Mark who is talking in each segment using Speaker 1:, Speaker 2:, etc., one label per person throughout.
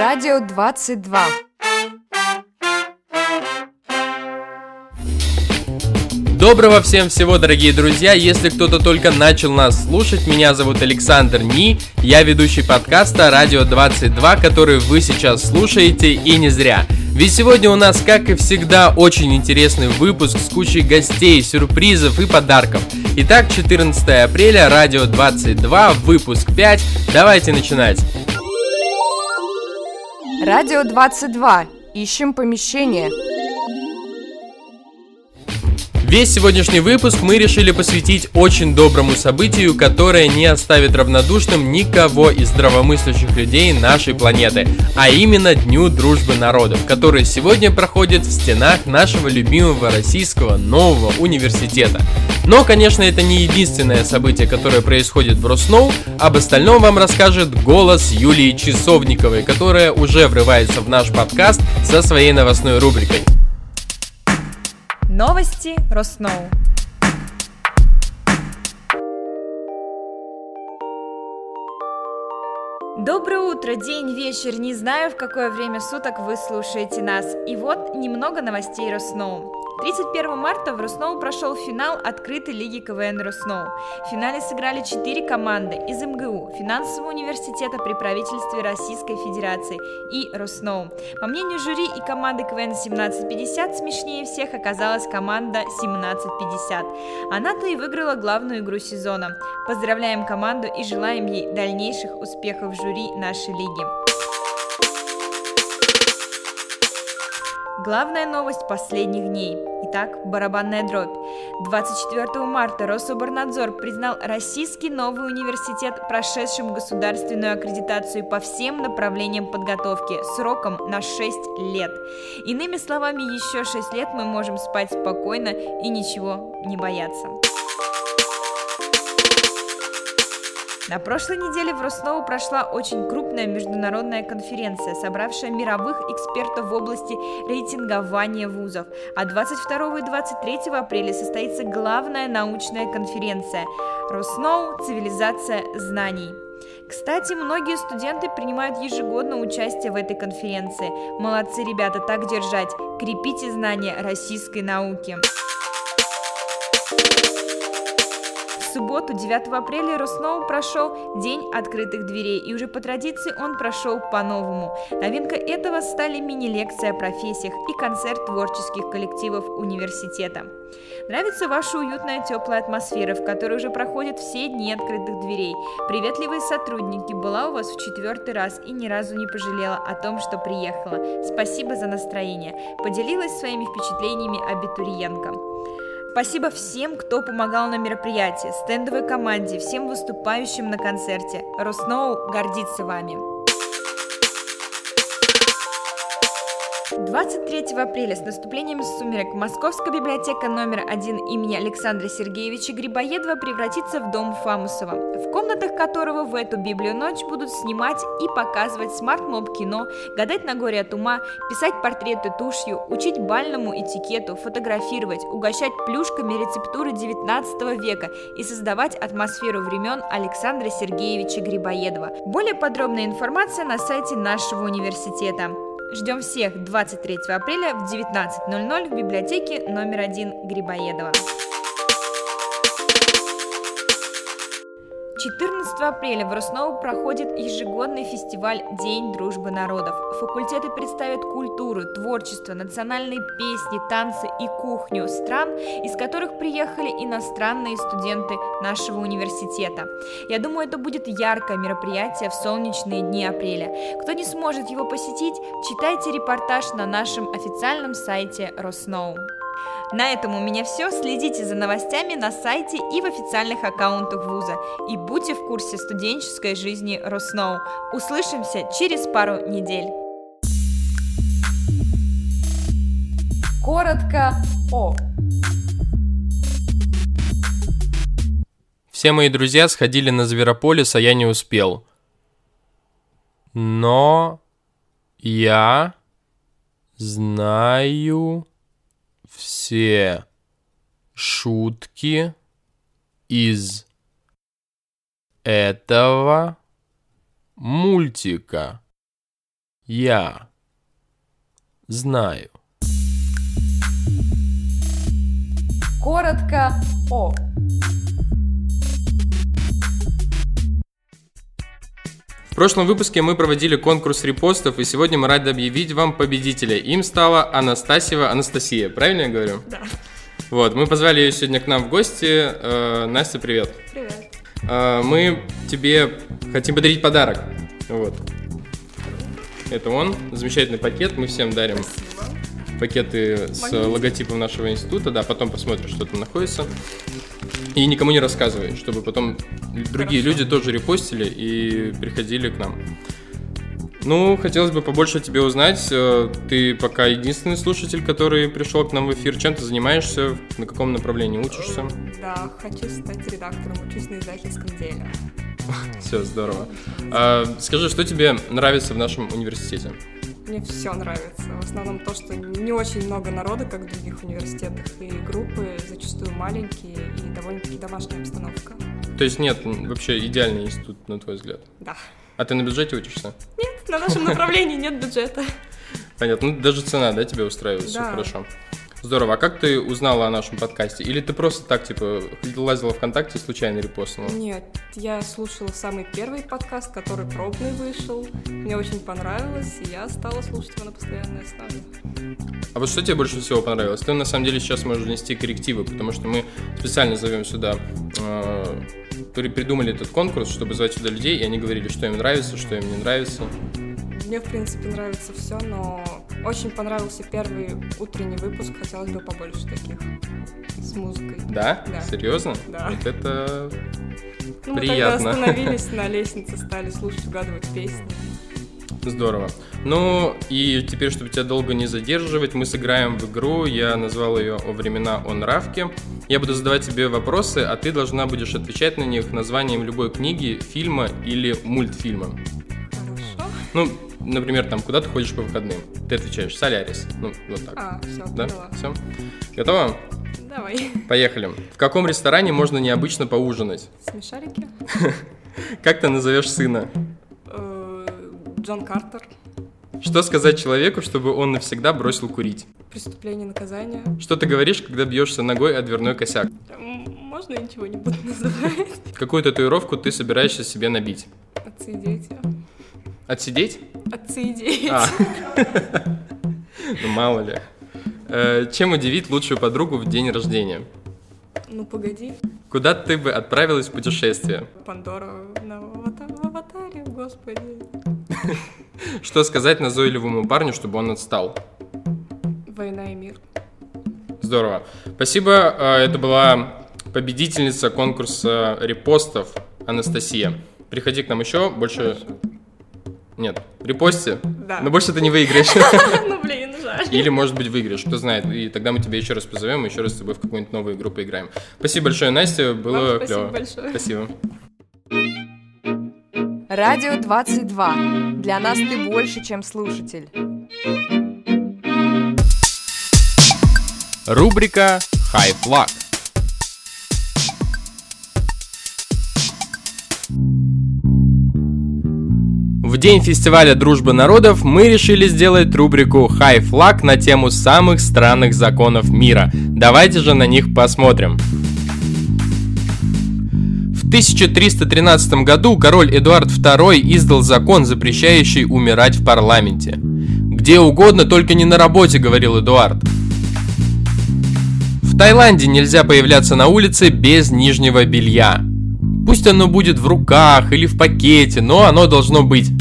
Speaker 1: Радио 22.
Speaker 2: Доброго всем всего, дорогие друзья! Если кто-то только начал нас слушать, меня зовут Александр Ни, я ведущий подкаста Радио 22, который вы сейчас слушаете и не зря. Ведь сегодня у нас, как и всегда, очень интересный выпуск с кучей гостей, сюрпризов и подарков. Итак, 14 апреля, Радио 22, выпуск 5. Давайте начинать.
Speaker 1: Радио 22. Ищем помещение.
Speaker 2: Весь сегодняшний выпуск мы решили посвятить очень доброму событию, которое не оставит равнодушным никого из здравомыслящих людей нашей планеты, а именно Дню Дружбы Народов, который сегодня проходит в стенах нашего любимого российского нового университета. Но, конечно, это не единственное событие, которое происходит в Росноу, об остальном вам расскажет голос Юлии Часовниковой, которая уже врывается в наш подкаст со своей новостной рубрикой.
Speaker 3: Новости Росноу. Доброе утро, день, вечер, не знаю, в какое время суток вы слушаете нас. И вот немного новостей Росноу. 31 марта в Росноу прошел финал открытой лиги КВН Росноу. В финале сыграли 4 команды из МГУ, финансового университета при правительстве Российской Федерации и Росноу. По мнению жюри и команды КВН 1750 смешнее всех оказалась команда 1750. Она-то и выиграла главную игру сезона. Поздравляем команду и желаем ей дальнейших успехов в жюри нашей лиги. Главная новость последних дней. Итак, барабанная дробь. 24 марта Рособорнадзор признал Российский новый университет прошедшим государственную аккредитацию по всем направлениям подготовки сроком на 6 лет. Иными словами, еще 6 лет мы можем спать спокойно и ничего не бояться. На прошлой неделе в Роснову прошла очень крупная международная конференция, собравшая мировых экспертов в области рейтингования вузов. А 22 и 23 апреля состоится главная научная конференция «Росноу. Цивилизация знаний». Кстати, многие студенты принимают ежегодно участие в этой конференции. Молодцы, ребята, так держать. Крепите знания российской науки. Субботу, 9 апреля, Росноу прошел День открытых дверей, и уже по традиции он прошел по-новому. Новинка этого стали мини-лекции о профессиях и концерт творческих коллективов университета. Нравится ваша уютная теплая атмосфера, в которой уже проходят все дни открытых дверей. Приветливые сотрудники, была у вас в четвертый раз и ни разу не пожалела о том, что приехала. Спасибо за настроение. Поделилась своими впечатлениями абитуриентка. Спасибо всем, кто помогал на мероприятии, стендовой команде, всем выступающим на концерте. Росноу гордится вами. 23 апреля с наступлением сумерек Московская библиотека номер один имени Александра Сергеевича Грибоедова превратится в дом Фамусова, в комнатах которого в эту библию ночь будут снимать и показывать смарт-моб кино, гадать на горе от ума, писать портреты тушью, учить бальному этикету, фотографировать, угощать плюшками рецептуры 19 века и создавать атмосферу времен Александра Сергеевича Грибоедова. Более подробная информация на сайте нашего университета. Ждем всех 23 апреля в 19.00 в библиотеке номер один Грибоедова. 14 апреля в Роснову проходит ежегодный фестиваль «День дружбы народов». Факультеты представят культуру, творчество, национальные песни, танцы и кухню стран, из которых приехали иностранные студенты нашего университета. Я думаю, это будет яркое мероприятие в солнечные дни апреля. Кто не сможет его посетить, читайте репортаж на нашем официальном сайте Росноу. На этом у меня все. Следите за новостями на сайте и в официальных аккаунтах вуза. И будьте в курсе студенческой жизни Росноу. Услышимся через пару недель.
Speaker 1: Коротко о.
Speaker 2: Все мои друзья сходили на Зверополис, а я не успел. Но я знаю все шутки из этого мультика. Я знаю.
Speaker 1: Коротко о.
Speaker 2: Прошлом выпуске мы проводили конкурс репостов, и сегодня мы рады объявить вам победителя. Им стала Анастасьева Анастасия, правильно я говорю?
Speaker 4: Да.
Speaker 2: Вот, мы позвали ее сегодня к нам в гости. Э, Настя, привет.
Speaker 4: Привет.
Speaker 2: Э, мы тебе хотим подарить подарок. Вот. Это он, замечательный пакет, мы всем дарим
Speaker 4: Спасибо.
Speaker 2: пакеты с
Speaker 4: Магнитик.
Speaker 2: логотипом нашего института, да, потом посмотришь, что там находится. И никому не рассказывай, чтобы потом другие
Speaker 4: Хорошо.
Speaker 2: люди тоже репостили и приходили к нам. Ну, хотелось бы побольше о тебе узнать. Э, Ты пока единственный слушатель, который пришел к нам в эфир. Чем ты занимаешься? На каком направлении учишься?
Speaker 4: Да, хочу стать редактором, учусь на издательском деле.
Speaker 2: Все, здорово. А, Скажи, что тебе нравится в нашем университете?
Speaker 4: Мне все нравится. В основном то, что не очень много народа, как в других университетах, и группы зачастую маленькие и довольно-таки домашняя обстановка.
Speaker 2: То есть нет вообще идеальный институт, на твой взгляд?
Speaker 4: Да.
Speaker 2: А ты на бюджете учишься?
Speaker 4: Нет, на нашем направлении нет бюджета.
Speaker 2: Понятно. Ну, даже цена, да, тебя устраивает? Все
Speaker 4: Да.
Speaker 2: хорошо. Здорово. А как ты узнала о нашем подкасте? Или ты просто так, типа, лазила ВКонтакте и случайно репостнула?
Speaker 4: Нет, я слушала самый первый подкаст, который пробный вышел. Мне очень понравилось, и я стала слушать его на постоянной основе.
Speaker 2: А вот что тебе больше всего понравилось? Ты, на самом деле, сейчас можешь внести коррективы, потому что мы специально зовем сюда, э, при- придумали этот конкурс, чтобы звать сюда людей, и они говорили, что им нравится, что им не нравится.
Speaker 4: Мне, в принципе, нравится все, но очень понравился первый утренний выпуск. Хотелось бы побольше таких с музыкой.
Speaker 2: Да?
Speaker 4: Да.
Speaker 2: Серьезно?
Speaker 4: Да.
Speaker 2: Вот это...
Speaker 4: Ну, мы
Speaker 2: Приятно.
Speaker 4: тогда остановились на лестнице, стали слушать, угадывать песни.
Speaker 2: Здорово. Ну, и теперь, чтобы тебя долго не задерживать, мы сыграем в игру. Я назвал ее «О времена о нравке». Я буду задавать тебе вопросы, а ты должна будешь отвечать на них названием любой книги, фильма или мультфильма.
Speaker 4: Хорошо.
Speaker 2: Ну, например, там, куда ты ходишь по выходным? Ты отвечаешь «Солярис». Ну, вот так.
Speaker 4: А, все,
Speaker 2: да?
Speaker 4: поняла.
Speaker 2: Все? Готово?
Speaker 4: Давай.
Speaker 2: Поехали. В каком ресторане можно необычно поужинать?
Speaker 4: Смешарики.
Speaker 2: Как ты назовешь сына?
Speaker 4: Э, Джон Картер.
Speaker 2: Что сказать человеку, чтобы он навсегда бросил курить?
Speaker 4: Преступление наказания.
Speaker 2: Что ты говоришь, когда бьешься ногой о дверной косяк?
Speaker 4: Можно я ничего не буду называть?
Speaker 2: Какую татуировку ты собираешься себе набить?
Speaker 4: Отцы и дети.
Speaker 2: Отсидеть?
Speaker 4: Дети.
Speaker 2: А. Ну, мало ли. Э, Чем удивить лучшую подругу в день рождения?
Speaker 4: Ну, погоди.
Speaker 2: Куда ты бы отправилась в путешествие?
Speaker 4: Пандора на в аватаре, господи.
Speaker 2: Что сказать назойливому парню, чтобы он отстал?
Speaker 4: Война и мир.
Speaker 2: Здорово. Спасибо. Э, Это была победительница конкурса репостов Анастасия. Приходи к нам еще. Больше...
Speaker 4: Хорошо.
Speaker 2: Нет. Репости.
Speaker 4: Да.
Speaker 2: Но больше ты не выиграешь.
Speaker 4: Ну, блин, жаль.
Speaker 2: Или, может быть, выиграешь, кто знает. И тогда мы тебя еще раз позовем, еще раз с тобой в какую-нибудь новую игру поиграем. Спасибо большое, Настя, было
Speaker 4: Вам спасибо
Speaker 2: клево.
Speaker 4: большое.
Speaker 2: Спасибо.
Speaker 1: Радио 22. Для нас ты больше, чем слушатель.
Speaker 2: Рубрика High Flag. В день фестиваля Дружбы народов мы решили сделать рубрику High Flag на тему самых странных законов мира. Давайте же на них посмотрим. В 1313 году король Эдуард II издал закон, запрещающий умирать в парламенте. «Где угодно, только не на работе», — говорил Эдуард. В Таиланде нельзя появляться на улице без нижнего белья. Пусть оно будет в руках или в пакете, но оно должно быть.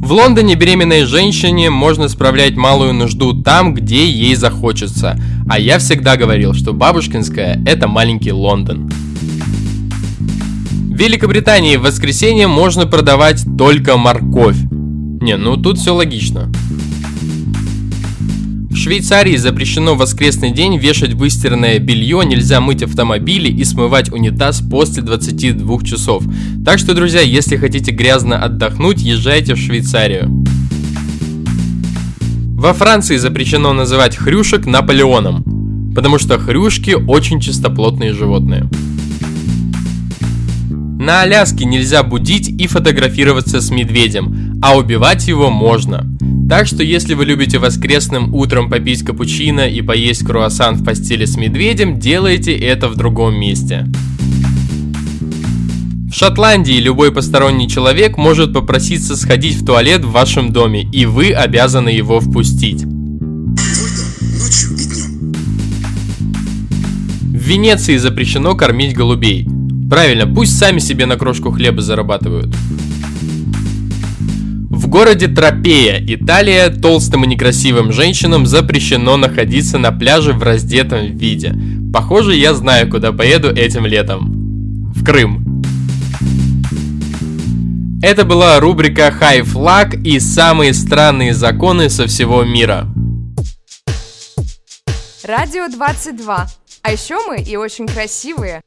Speaker 2: В Лондоне беременной женщине можно справлять малую нужду там, где ей захочется. А я всегда говорил, что Бабушкинская – это маленький Лондон. В Великобритании в воскресенье можно продавать только морковь. Не, ну тут все логично. В Швейцарии запрещено в воскресный день вешать выстиранное белье, нельзя мыть автомобили и смывать унитаз после 22 часов. Так что, друзья, если хотите грязно отдохнуть, езжайте в Швейцарию. Во Франции запрещено называть хрюшек Наполеоном, потому что хрюшки очень чистоплотные животные. На Аляске нельзя будить и фотографироваться с медведем, а убивать его можно. Так что если вы любите воскресным утром попить капучино и поесть круассан в постели с медведем, делайте это в другом месте. В Шотландии любой посторонний человек может попроситься сходить в туалет в вашем доме, и вы обязаны его впустить. В Венеции запрещено кормить голубей. Правильно, пусть сами себе на крошку хлеба зарабатывают. В городе Тропея, Италия, толстым и некрасивым женщинам запрещено находиться на пляже в раздетом виде. Похоже, я знаю, куда поеду этим летом. В Крым. Это была рубрика High Flag и самые странные законы со всего мира.
Speaker 1: Радио 22. А еще мы и очень красивые.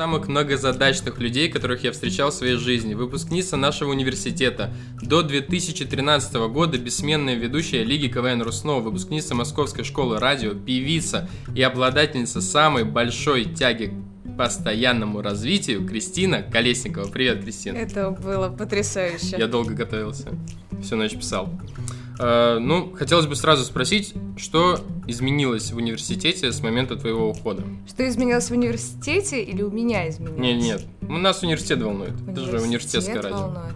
Speaker 2: Самых многозадачных людей, которых я встречал в своей жизни. Выпускница нашего университета. До 2013 года бессменная ведущая Лиги КВН Руснова, выпускница Московской школы радио, певица и обладательница самой большой тяги к постоянному развитию Кристина Колесникова. Привет, Кристина.
Speaker 1: Это было потрясающе.
Speaker 2: Я долго готовился. Всю ночь писал. Э, ну, хотелось бы сразу спросить, что изменилось в университете с момента твоего ухода?
Speaker 1: Что изменилось в университете или у меня изменилось?
Speaker 2: Нет, нет. У нас университет волнует. Это же университетское радио.
Speaker 1: волнует.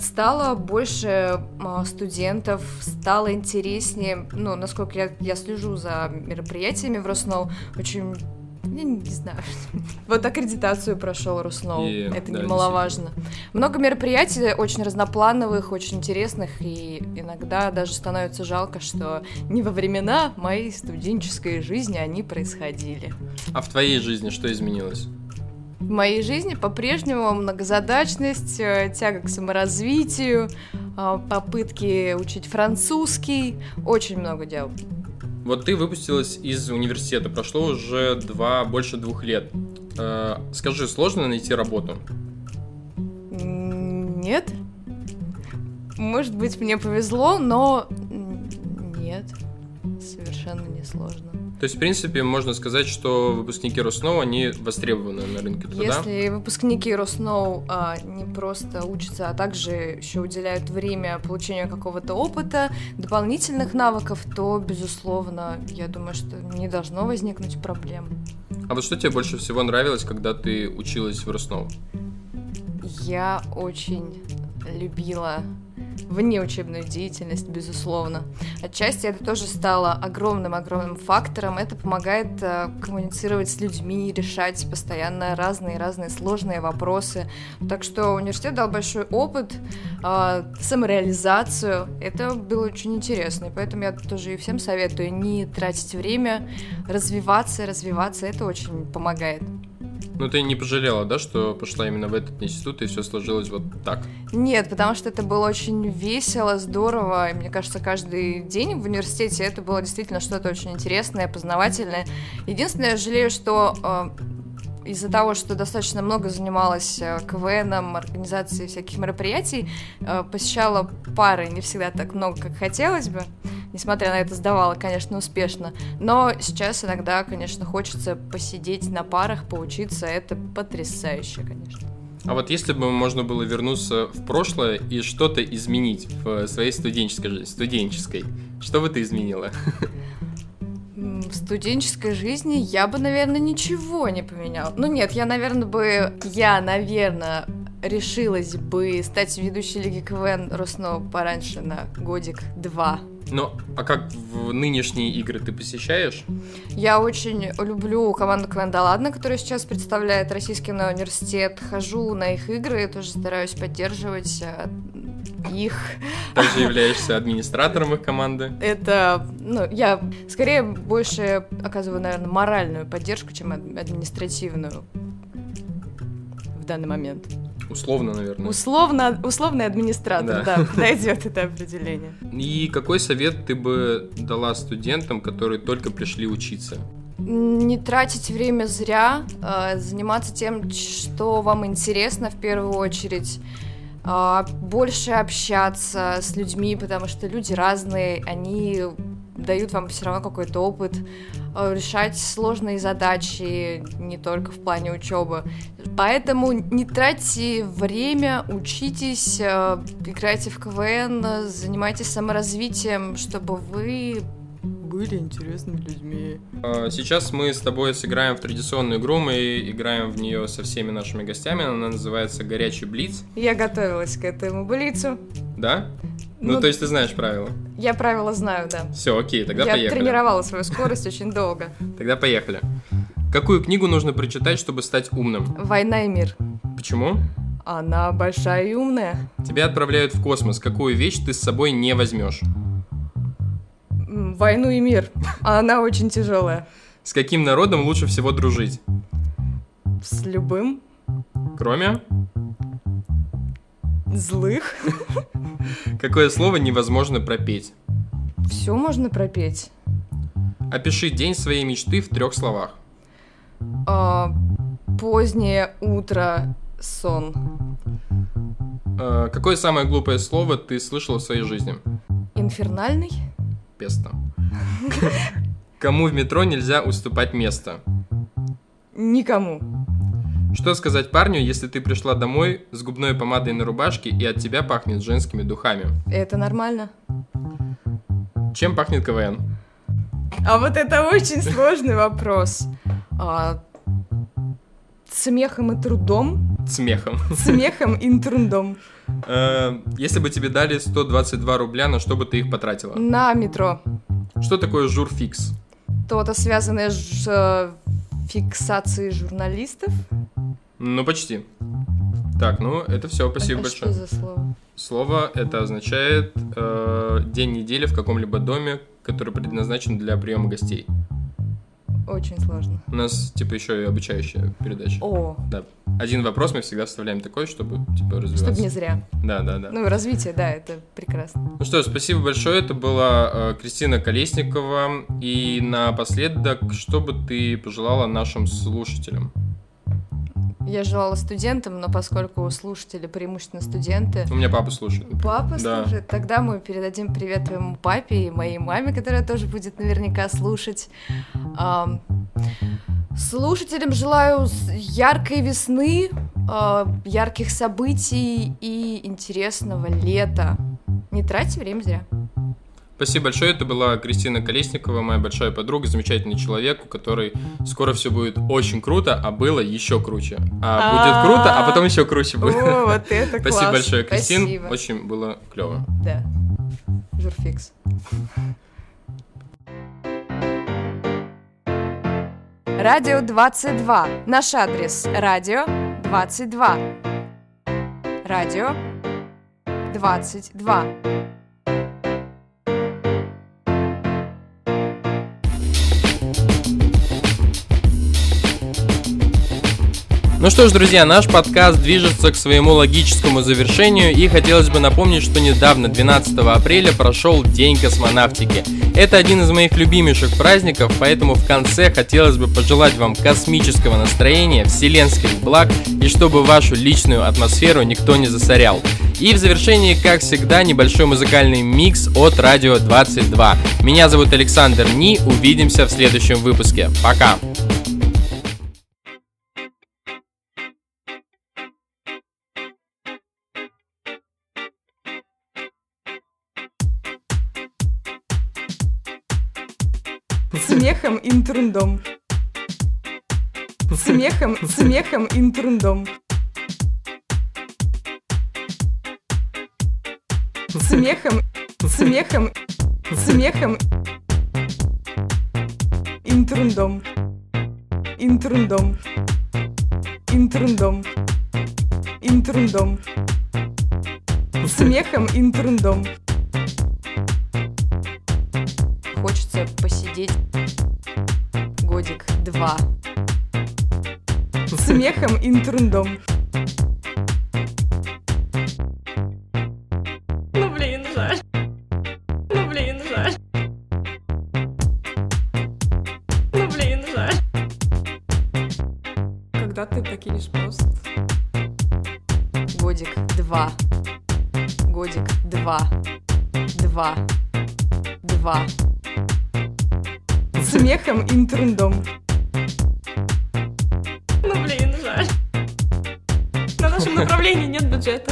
Speaker 1: Стало больше а, студентов, стало интереснее. Ну, насколько я, я слежу за мероприятиями в Роснов, очень я не знаю. Вот аккредитацию прошел Русноу.
Speaker 2: И,
Speaker 1: Это
Speaker 2: да,
Speaker 1: немаловажно. Много мероприятий очень разноплановых, очень интересных, и иногда даже становится жалко, что не во времена моей студенческой жизни они происходили.
Speaker 2: А в твоей жизни что изменилось?
Speaker 1: В моей жизни по-прежнему многозадачность, э, тяга к саморазвитию, э, попытки учить французский, очень много дел.
Speaker 2: Вот ты выпустилась из университета, прошло уже два, больше двух лет. Э, скажи, сложно найти работу?
Speaker 1: Нет. Может быть, мне повезло, но нет. Совершенно не сложно.
Speaker 2: То есть, в принципе, можно сказать, что выпускники Роснова, они востребованы на рынке труда.
Speaker 1: Если выпускники Росноу а, не просто учатся, а также еще уделяют время получению какого-то опыта, дополнительных навыков, то, безусловно, я думаю, что не должно возникнуть проблем.
Speaker 2: А вот что тебе больше всего нравилось, когда ты училась в Роснов?
Speaker 1: Я очень любила внеучебную деятельность, безусловно. Отчасти это тоже стало огромным-огромным фактором. Это помогает э, коммуницировать с людьми, решать постоянно разные-разные сложные вопросы. Так что университет дал большой опыт, э, самореализацию. Это было очень интересно. И поэтому я тоже и всем советую не тратить время, развиваться, развиваться. Это очень помогает.
Speaker 2: Ну, ты не пожалела, да, что пошла именно в этот институт, и все сложилось вот так?
Speaker 1: Нет, потому что это было очень весело, здорово, и мне кажется, каждый день в университете это было действительно что-то очень интересное, познавательное. Единственное, я жалею, что э, из-за того, что достаточно много занималась э, КВНом, организацией всяких мероприятий, э, посещала пары не всегда так много, как хотелось бы. Несмотря на это, сдавала, конечно, успешно. Но сейчас иногда, конечно, хочется посидеть на парах, поучиться. Это потрясающе, конечно.
Speaker 2: А вот если бы можно было вернуться в прошлое и что-то изменить в своей студенческой жизни, студенческой, что бы ты изменила?
Speaker 1: В студенческой жизни я бы, наверное, ничего не поменяла. Ну нет, я, наверное, бы... Я, наверное, решилась бы стать ведущей Лиги КВН Роснова пораньше на годик-два.
Speaker 2: Ну, а как в нынешние игры ты посещаешь?
Speaker 1: Я очень люблю команду КВН «Да ладно», которая сейчас представляет Российский университет. Хожу на их игры, тоже стараюсь поддерживать э, их.
Speaker 2: Также являешься администратором их команды.
Speaker 1: Это, ну, я скорее больше оказываю, наверное, моральную поддержку, чем ад- административную в данный момент.
Speaker 2: Условно, наверное.
Speaker 1: Условно, условный администратор,
Speaker 2: Да.
Speaker 1: да, подойдет это определение.
Speaker 2: И какой совет ты бы дала студентам, которые только пришли учиться?
Speaker 1: Не тратить время зря, э, заниматься тем, что вам интересно в первую очередь, а, больше общаться с людьми, потому что люди разные, они дают вам все равно какой-то опыт, э, решать сложные задачи, не только в плане учебы. Поэтому не тратьте время, учитесь, э, играйте в КВН, занимайтесь саморазвитием, чтобы вы были интересными людьми.
Speaker 2: А, сейчас мы с тобой сыграем в традиционную игру, мы играем в нее со всеми нашими гостями, она называется «Горячий блиц».
Speaker 1: Я готовилась к этому блицу.
Speaker 2: Да? Ну,
Speaker 1: Ну,
Speaker 2: то есть ты знаешь правила.
Speaker 1: Я правила знаю, да.
Speaker 2: Все, окей, тогда
Speaker 1: Я
Speaker 2: поехали.
Speaker 1: тренировала свою скорость очень долго.
Speaker 2: Тогда поехали. Какую книгу нужно прочитать, чтобы стать умным?
Speaker 1: Война и мир.
Speaker 2: Почему?
Speaker 1: Она большая и умная.
Speaker 2: Тебя отправляют в космос. Какую вещь ты с собой не возьмешь?
Speaker 1: Войну и мир. Она очень тяжелая.
Speaker 2: С каким народом лучше всего дружить?
Speaker 1: С любым
Speaker 2: Кроме?
Speaker 1: Злых.
Speaker 2: Какое слово невозможно пропеть?
Speaker 1: Все можно пропеть.
Speaker 2: Опиши день своей мечты в трех словах.
Speaker 1: А, позднее утро, сон.
Speaker 2: Э, какое самое глупое слово ты слышал в своей жизни?
Speaker 1: Инфернальный?
Speaker 2: Песто. Кому в метро нельзя уступать место?
Speaker 1: Никому.
Speaker 2: Что сказать парню, если ты пришла домой с губной помадой на рубашке и от тебя пахнет женскими духами?
Speaker 1: Это нормально.
Speaker 2: Чем пахнет КВН?
Speaker 1: А вот это очень сложный вопрос. А, смехом и трудом.
Speaker 2: Смехом.
Speaker 1: Смехом и трудом.
Speaker 2: Э, Если бы тебе дали 122 рубля, на что бы ты их потратила?
Speaker 1: На метро.
Speaker 2: Что такое журфикс?
Speaker 1: То-то связанное с э, фиксацией журналистов.
Speaker 2: Ну, почти. Так, ну, это все, спасибо
Speaker 1: а
Speaker 2: большое.
Speaker 1: что за слово?
Speaker 2: Слово это означает э, день недели в каком-либо доме, который предназначен для приема гостей.
Speaker 1: Очень сложно.
Speaker 2: У нас, типа, еще и обучающая передача.
Speaker 1: О,
Speaker 2: Да. Один вопрос мы всегда вставляем такой, чтобы, типа, развиваться.
Speaker 1: чтобы не зря.
Speaker 2: Да, да, да.
Speaker 1: Ну, развитие, да, это прекрасно.
Speaker 2: Ну что, спасибо большое. Это была э, Кристина Колесникова. И напоследок, что бы ты пожелала нашим слушателям?
Speaker 1: Я желала студентам, но поскольку слушатели преимущественно студенты,
Speaker 2: У меня папа слушает.
Speaker 1: Папа
Speaker 2: Да.
Speaker 1: слушает. Тогда мы передадим привет твоему папе и моей маме, которая тоже будет наверняка слушать. Слушателям желаю яркой весны, а, ярких событий и интересного лета. Не тратьте время зря.
Speaker 2: Спасибо большое. Это была Кристина Колесникова, моя большая подруга, замечательный человек, у которой скоро все будет очень круто, а было еще круче. А будет круто, а потом еще круче будет.
Speaker 1: О, вот это класс.
Speaker 2: Спасибо большое, Кристин.
Speaker 1: Спасибо.
Speaker 2: Очень было клево.
Speaker 1: Да. Журфикс. Радио 22. Наш адрес. Радио 22. Радио 22.
Speaker 2: Ну что ж, друзья, наш подкаст движется к своему логическому завершению и хотелось бы напомнить, что недавно, 12 апреля, прошел День космонавтики. Это один из моих любимейших праздников, поэтому в конце хотелось бы пожелать вам космического настроения, вселенских благ и чтобы вашу личную атмосферу никто не засорял. И в завершении, как всегда, небольшой музыкальный микс от Радио 22. Меня зовут Александр Ни, увидимся в следующем выпуске. Пока!
Speaker 1: Смехом и трундом. Смехом, смехом и трундом. Смехом, смехом, смехом интрундом. Интрундом. Интрундом. Интрундом. Смехом интрундом. Хочется посидеть годик-два. Смехом интрундом.
Speaker 3: Ну
Speaker 1: Смехом и трундом.
Speaker 4: Ну блин, жаль. На нашем направлении нет бюджета.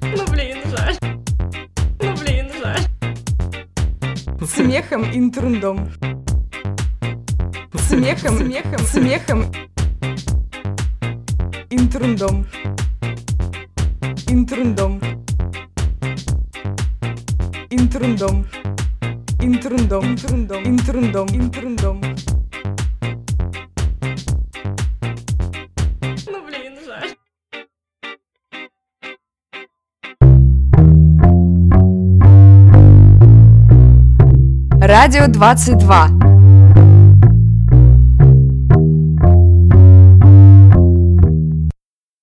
Speaker 4: Ну блин, жаль. Ну блин, жаль.
Speaker 1: Смехом и трундом. Смехом, смехом, смехом. Интрундом. Интрундом. Интрундом. Интрундом. Интрундом. Интрундом. Интрундом.
Speaker 4: Ну блин, жаль.
Speaker 5: Радио 22.